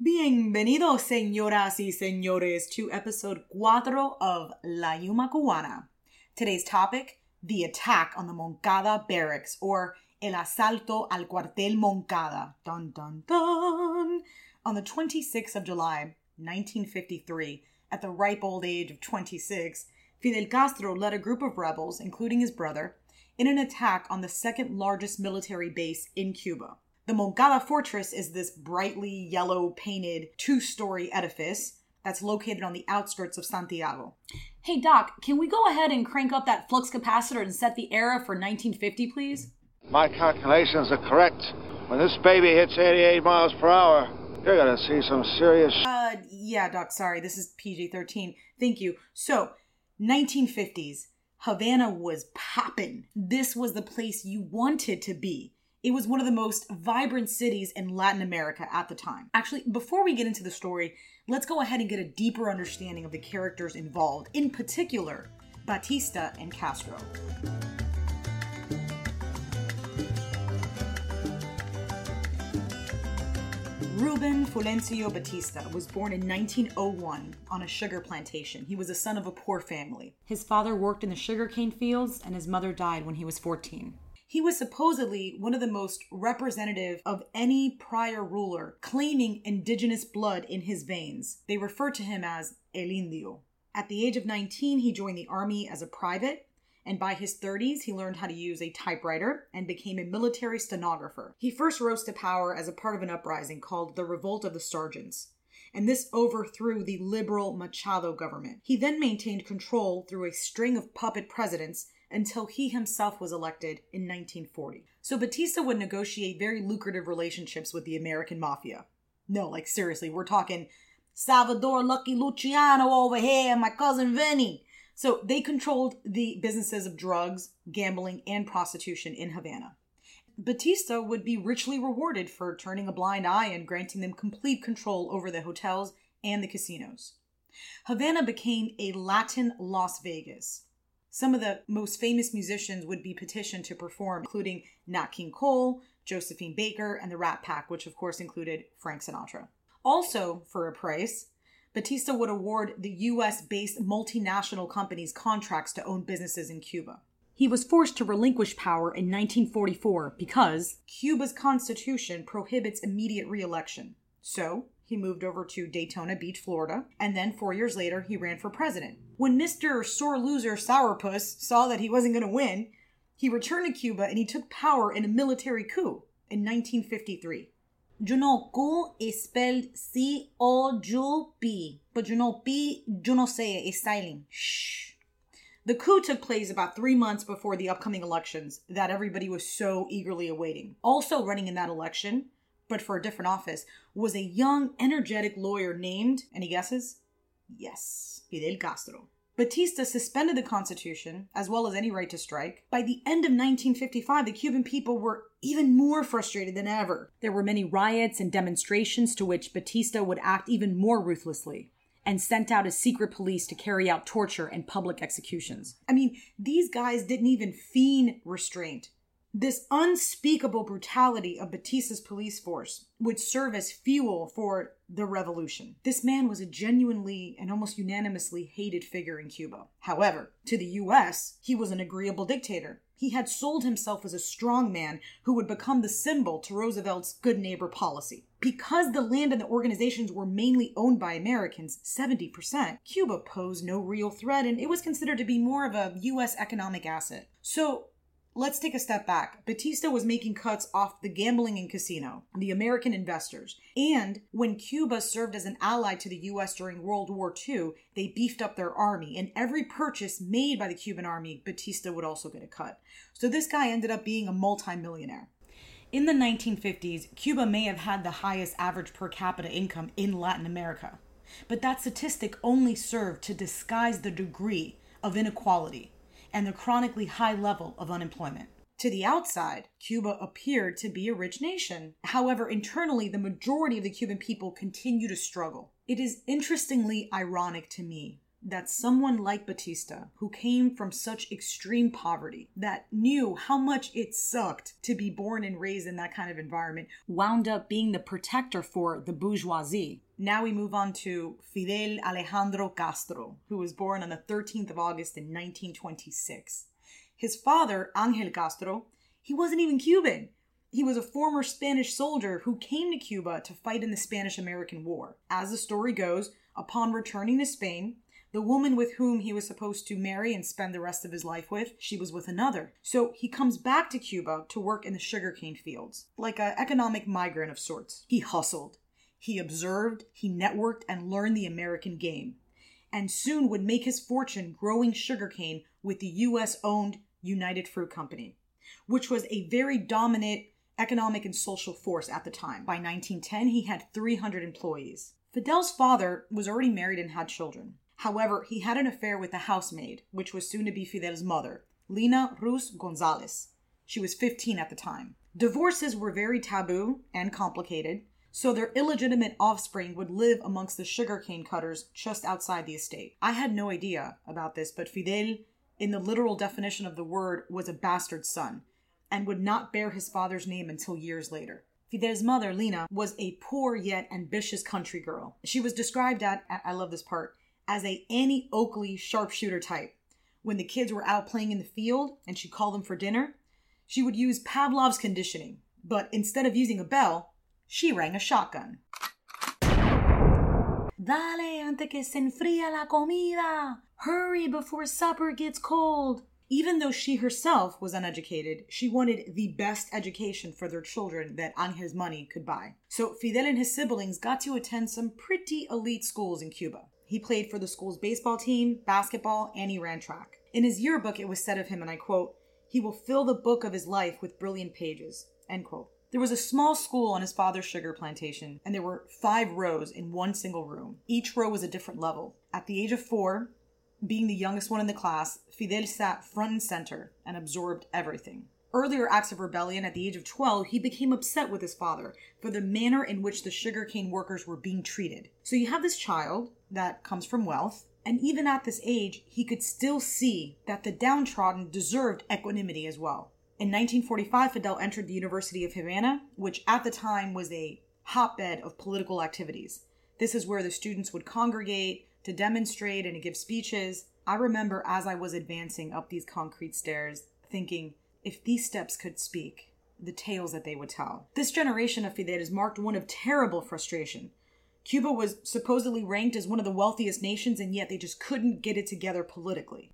Bienvenidos, señoras y señores, to episode 4 of La Yuma Cubana. Today's topic the attack on the Moncada barracks, or El asalto al cuartel Moncada. Dun dun dun. On the 26th of July, 1953, at the ripe old age of 26, Fidel Castro led a group of rebels, including his brother, in an attack on the second largest military base in Cuba. The Moncada Fortress is this brightly yellow painted two story edifice that's located on the outskirts of Santiago. Hey, Doc, can we go ahead and crank up that flux capacitor and set the era for 1950, please? My calculations are correct. When this baby hits 88 miles per hour, you're gonna see some serious. Uh, yeah, Doc, sorry, this is PG 13. Thank you. So, 1950s, Havana was poppin'. This was the place you wanted to be. It was one of the most vibrant cities in Latin America at the time. Actually, before we get into the story, let's go ahead and get a deeper understanding of the characters involved, in particular, Batista and Castro. Ruben Fulgencio Batista was born in 1901 on a sugar plantation. He was the son of a poor family. His father worked in the sugarcane fields, and his mother died when he was 14. He was supposedly one of the most representative of any prior ruler claiming indigenous blood in his veins. They refer to him as El Indio. At the age of 19, he joined the army as a private, and by his 30s, he learned how to use a typewriter and became a military stenographer. He first rose to power as a part of an uprising called the Revolt of the Sergeants and this overthrew the liberal Machado government. He then maintained control through a string of puppet presidents until he himself was elected in 1940. So Batista would negotiate very lucrative relationships with the American mafia. No, like seriously, we're talking Salvador Lucky Luciano over here and my cousin Vinny. So they controlled the businesses of drugs, gambling, and prostitution in Havana. Batista would be richly rewarded for turning a blind eye and granting them complete control over the hotels and the casinos. Havana became a Latin Las Vegas. Some of the most famous musicians would be petitioned to perform, including Nat King Cole, Josephine Baker, and the Rat Pack, which of course included Frank Sinatra. Also, for a price, Batista would award the US based multinational companies contracts to own businesses in Cuba. He was forced to relinquish power in 1944 because Cuba's constitution prohibits immediate re election. So, he moved over to Daytona Beach, Florida, and then four years later, he ran for president. When Mr. Sore Loser Sourpuss saw that he wasn't going to win, he returned to Cuba and he took power in a military coup in 1953. You know, coup is spelled C O U P, but say it, it's silent. Shh. The coup took place about three months before the upcoming elections that everybody was so eagerly awaiting. Also running in that election, but for a different office, was a young, energetic lawyer named, any guesses? Yes, Fidel Castro. Batista suspended the Constitution, as well as any right to strike. By the end of 1955, the Cuban people were even more frustrated than ever. There were many riots and demonstrations to which Batista would act even more ruthlessly and sent out a secret police to carry out torture and public executions. I mean, these guys didn't even feign restraint. This unspeakable brutality of Batista's police force would serve as fuel for the revolution. This man was a genuinely and almost unanimously hated figure in Cuba. However, to the US, he was an agreeable dictator. He had sold himself as a strong man who would become the symbol to Roosevelt's good neighbor policy. Because the land and the organizations were mainly owned by Americans, 70%, Cuba posed no real threat and it was considered to be more of a US economic asset. So, Let's take a step back. Batista was making cuts off the gambling and casino, the American investors. And when Cuba served as an ally to the US during World War II, they beefed up their army. And every purchase made by the Cuban army, Batista would also get a cut. So this guy ended up being a multimillionaire. In the 1950s, Cuba may have had the highest average per capita income in Latin America. But that statistic only served to disguise the degree of inequality and the chronically high level of unemployment. To the outside, Cuba appeared to be a rich nation. However, internally, the majority of the Cuban people continue to struggle. It is interestingly ironic to me that someone like Batista, who came from such extreme poverty, that knew how much it sucked to be born and raised in that kind of environment, wound up being the protector for the bourgeoisie. Now we move on to Fidel Alejandro Castro, who was born on the 13th of August in 1926. His father, Angel Castro, he wasn't even Cuban. He was a former Spanish soldier who came to Cuba to fight in the Spanish American War. As the story goes, upon returning to Spain, the woman with whom he was supposed to marry and spend the rest of his life with, she was with another. So he comes back to Cuba to work in the sugarcane fields, like an economic migrant of sorts. He hustled. He observed, he networked, and learned the American game, and soon would make his fortune growing sugarcane with the US owned United Fruit Company, which was a very dominant economic and social force at the time. By 1910, he had 300 employees. Fidel's father was already married and had children. However, he had an affair with the housemaid, which was soon to be Fidel's mother, Lina Ruz Gonzalez. She was 15 at the time. Divorces were very taboo and complicated, so their illegitimate offspring would live amongst the sugarcane cutters just outside the estate. I had no idea about this, but Fidel, in the literal definition of the word, was a bastard son and would not bear his father's name until years later. Fidel's mother, Lina, was a poor yet ambitious country girl. She was described at, I love this part, as a Annie Oakley sharpshooter type. When the kids were out playing in the field and she called them for dinner, she would use Pavlov's conditioning, but instead of using a bell, she rang a shotgun. Dale antes que se enfría la comida! Hurry before supper gets cold! Even though she herself was uneducated, she wanted the best education for their children that Angel's money could buy. So Fidel and his siblings got to attend some pretty elite schools in Cuba. He played for the school's baseball team, basketball, and he ran track. In his yearbook, it was said of him, and I quote, he will fill the book of his life with brilliant pages, end quote. There was a small school on his father's sugar plantation, and there were five rows in one single room. Each row was a different level. At the age of four, being the youngest one in the class, Fidel sat front and center and absorbed everything. Earlier acts of rebellion at the age of 12, he became upset with his father for the manner in which the sugarcane workers were being treated. So you have this child that comes from wealth, and even at this age, he could still see that the downtrodden deserved equanimity as well. In 1945, Fidel entered the University of Havana, which at the time was a hotbed of political activities. This is where the students would congregate, to demonstrate and to give speeches. I remember as I was advancing up these concrete stairs thinking, if these steps could speak, the tales that they would tell. This generation of Fidel Fidelis marked one of terrible frustration. Cuba was supposedly ranked as one of the wealthiest nations, and yet they just couldn't get it together politically.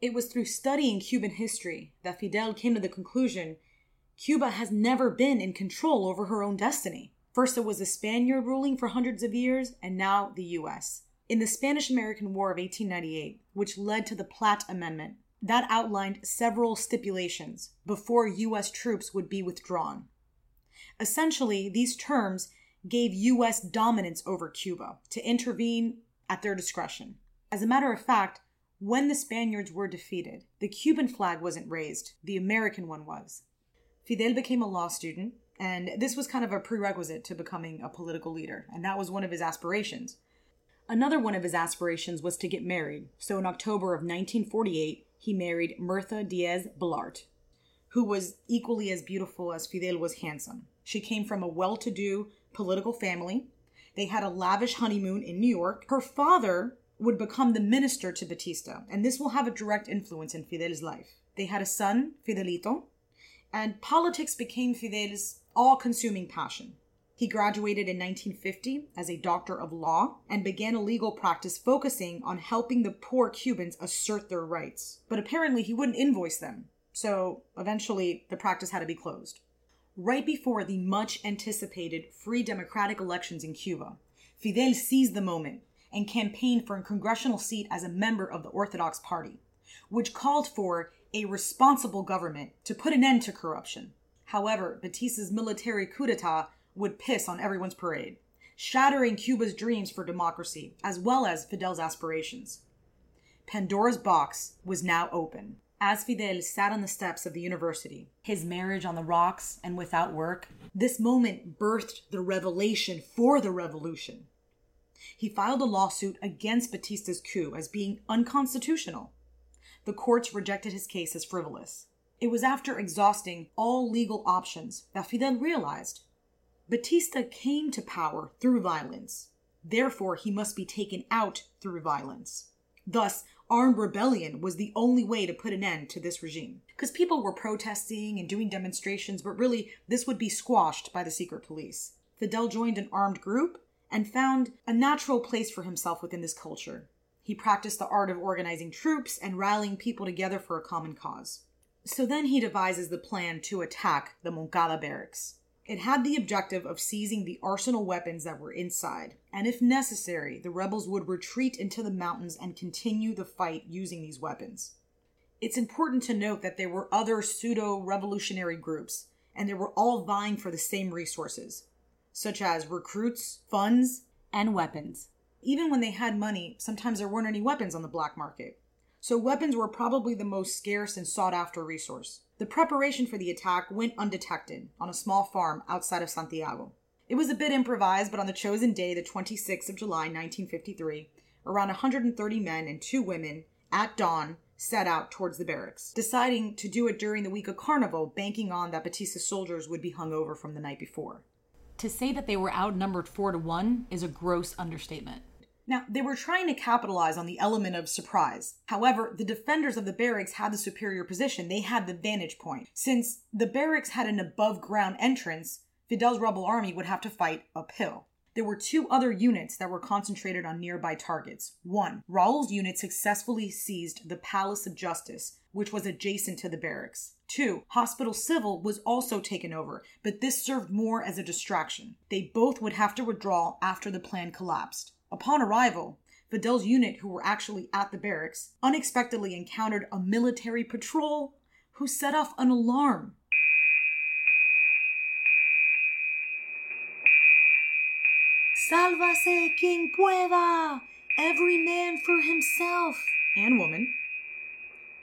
It was through studying Cuban history that Fidel came to the conclusion Cuba has never been in control over her own destiny. First, it was the Spaniard ruling for hundreds of years, and now the U.S. In the Spanish American War of 1898, which led to the Platt Amendment, that outlined several stipulations before U.S. troops would be withdrawn. Essentially, these terms gave U.S. dominance over Cuba to intervene at their discretion. As a matter of fact, when the Spaniards were defeated, the Cuban flag wasn't raised, the American one was. Fidel became a law student, and this was kind of a prerequisite to becoming a political leader, and that was one of his aspirations. Another one of his aspirations was to get married, so in October of 1948, he married Mirtha Diaz Balart, who was equally as beautiful as Fidel was handsome. She came from a well to do political family. They had a lavish honeymoon in New York. Her father would become the minister to Batista, and this will have a direct influence in Fidel's life. They had a son, Fidelito, and politics became Fidel's all consuming passion. He graduated in 1950 as a doctor of law and began a legal practice focusing on helping the poor Cubans assert their rights. But apparently, he wouldn't invoice them, so eventually the practice had to be closed. Right before the much anticipated free democratic elections in Cuba, Fidel seized the moment and campaigned for a congressional seat as a member of the Orthodox Party, which called for a responsible government to put an end to corruption. However, Batista's military coup d'etat would piss on everyone's parade, shattering Cuba's dreams for democracy as well as Fidel's aspirations. Pandora's box was now open. As Fidel sat on the steps of the university, his marriage on the rocks and without work, this moment birthed the revelation for the revolution. He filed a lawsuit against Batista's coup as being unconstitutional. The courts rejected his case as frivolous. It was after exhausting all legal options that Fidel realized Batista came to power through violence. Therefore, he must be taken out through violence. Thus, armed rebellion was the only way to put an end to this regime. Because people were protesting and doing demonstrations, but really, this would be squashed by the secret police. Fidel joined an armed group and found a natural place for himself within this culture. He practiced the art of organizing troops and rallying people together for a common cause. So then he devises the plan to attack the Moncada barracks. It had the objective of seizing the arsenal weapons that were inside, and if necessary, the rebels would retreat into the mountains and continue the fight using these weapons. It's important to note that there were other pseudo revolutionary groups, and they were all vying for the same resources, such as recruits, funds, and weapons. Even when they had money, sometimes there weren't any weapons on the black market. So weapons were probably the most scarce and sought after resource. The preparation for the attack went undetected on a small farm outside of Santiago. It was a bit improvised, but on the chosen day, the 26th of July, 1953, around 130 men and two women, at dawn, set out towards the barracks, deciding to do it during the week of Carnival, banking on that Batista's soldiers would be hungover from the night before. To say that they were outnumbered four to one is a gross understatement. Now, they were trying to capitalize on the element of surprise. However, the defenders of the barracks had the superior position. They had the vantage point. Since the barracks had an above ground entrance, Fidel's rebel army would have to fight uphill. There were two other units that were concentrated on nearby targets. One, Raul's unit successfully seized the Palace of Justice, which was adjacent to the barracks. Two, Hospital Civil was also taken over, but this served more as a distraction. They both would have to withdraw after the plan collapsed. Upon arrival, Fidel's unit, who were actually at the barracks, unexpectedly encountered a military patrol who set off an alarm. Sálvase quien pueda! Every man for himself! And woman.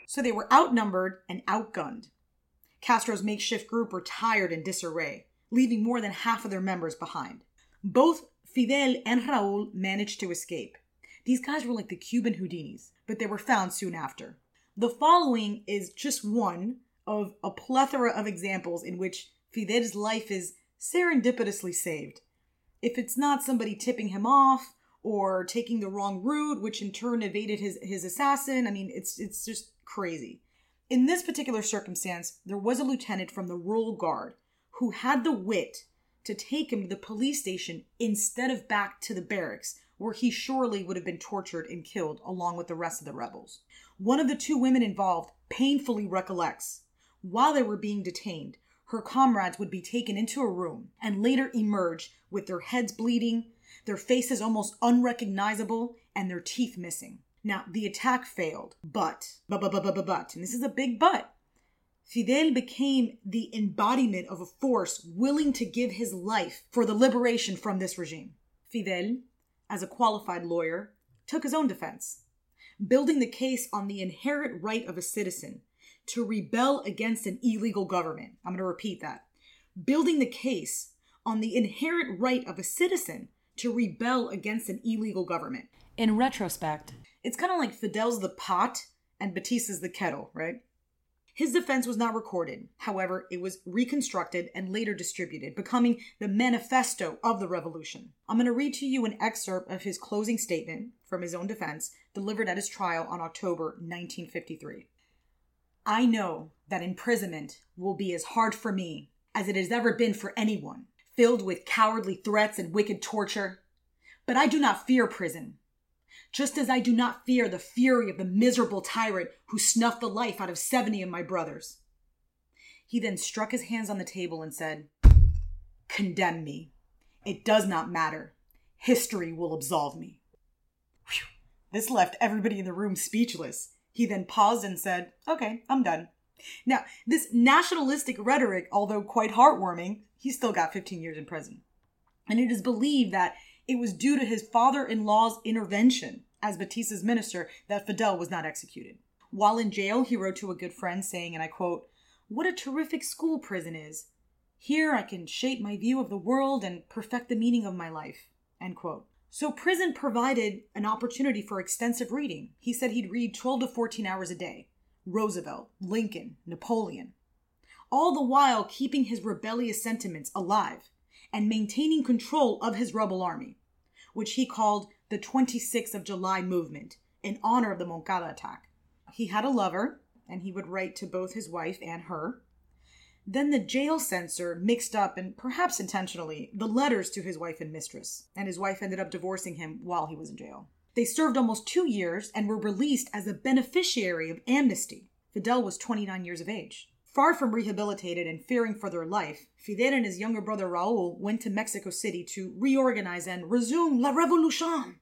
So they were outnumbered and outgunned. Castro's makeshift group were tired and disarray, leaving more than half of their members behind. Both Fidel and Raul managed to escape. These guys were like the Cuban Houdinis, but they were found soon after. The following is just one of a plethora of examples in which Fidel's life is serendipitously saved. If it's not somebody tipping him off or taking the wrong route, which in turn evaded his, his assassin, I mean, it's, it's just crazy. In this particular circumstance, there was a lieutenant from the rural guard who had the wit to take him to the police station instead of back to the barracks, where he surely would have been tortured and killed along with the rest of the rebels. One of the two women involved painfully recollects while they were being detained, her comrades would be taken into a room and later emerge with their heads bleeding, their faces almost unrecognizable, and their teeth missing. Now, the attack failed, but, but, but, but, but, but, and this is a big but, Fidel became the embodiment of a force willing to give his life for the liberation from this regime. Fidel, as a qualified lawyer, took his own defense, building the case on the inherent right of a citizen to rebel against an illegal government. I'm going to repeat that. Building the case on the inherent right of a citizen to rebel against an illegal government. In retrospect, it's kind of like Fidel's the pot and Batista's the kettle, right? His defense was not recorded. However, it was reconstructed and later distributed, becoming the manifesto of the revolution. I'm going to read to you an excerpt of his closing statement from his own defense, delivered at his trial on October 1953. I know that imprisonment will be as hard for me as it has ever been for anyone, filled with cowardly threats and wicked torture. But I do not fear prison just as I do not fear the fury of the miserable tyrant who snuffed the life out of 70 of my brothers. He then struck his hands on the table and said, Condemn me. It does not matter. History will absolve me. Whew. This left everybody in the room speechless. He then paused and said, Okay, I'm done. Now, this nationalistic rhetoric, although quite heartwarming, he still got 15 years in prison. And it is believed that it was due to his father in law's intervention as Batista's minister that Fidel was not executed. While in jail, he wrote to a good friend saying, and I quote, What a terrific school prison is. Here I can shape my view of the world and perfect the meaning of my life. End quote. So prison provided an opportunity for extensive reading. He said he'd read 12 to 14 hours a day. Roosevelt, Lincoln, Napoleon. All the while keeping his rebellious sentiments alive and maintaining control of his rebel army, which he called the 26th of July movement in honor of the Moncada attack. He had a lover, and he would write to both his wife and her. Then the jail censor mixed up, and perhaps intentionally, the letters to his wife and mistress, and his wife ended up divorcing him while he was in jail. They served almost two years and were released as a beneficiary of amnesty. Fidel was 29 years of age. Far from rehabilitated and fearing for their life, Fidel and his younger brother Raul went to Mexico City to reorganize and resume la revolution.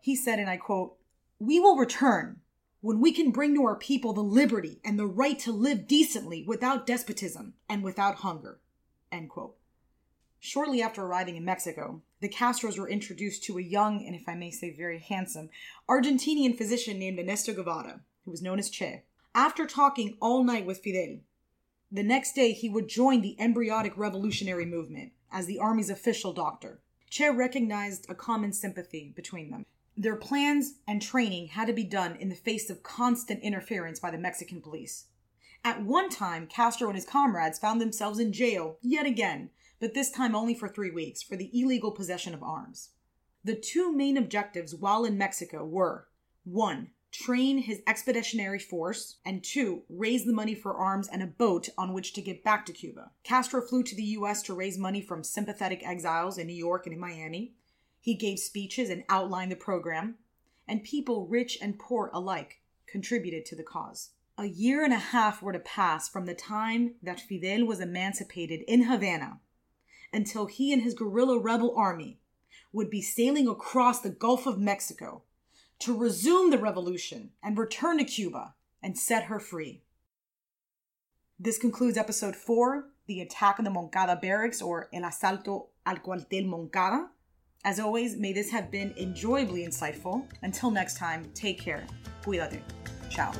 He said, and I quote, We will return when we can bring to our people the liberty and the right to live decently without despotism and without hunger. Shortly after arriving in Mexico, the Castros were introduced to a young, and if I may say very handsome, Argentinian physician named Ernesto Guevara, who was known as Che. After talking all night with Fidel, the next day he would join the embryotic revolutionary movement as the army's official doctor. Che recognized a common sympathy between them. Their plans and training had to be done in the face of constant interference by the Mexican police. At one time, Castro and his comrades found themselves in jail yet again, but this time only for three weeks, for the illegal possession of arms. The two main objectives while in Mexico were 1. Train his expeditionary force, and 2. Raise the money for arms and a boat on which to get back to Cuba. Castro flew to the U.S. to raise money from sympathetic exiles in New York and in Miami. He gave speeches and outlined the program, and people, rich and poor alike, contributed to the cause. A year and a half were to pass from the time that Fidel was emancipated in Havana until he and his guerrilla rebel army would be sailing across the Gulf of Mexico to resume the revolution and return to Cuba and set her free. This concludes episode 4 The Attack on the Moncada Barracks or El Asalto al Cuartel Moncada. As always, may this have been enjoyably insightful. Until next time, take care. Cuídate. Ciao.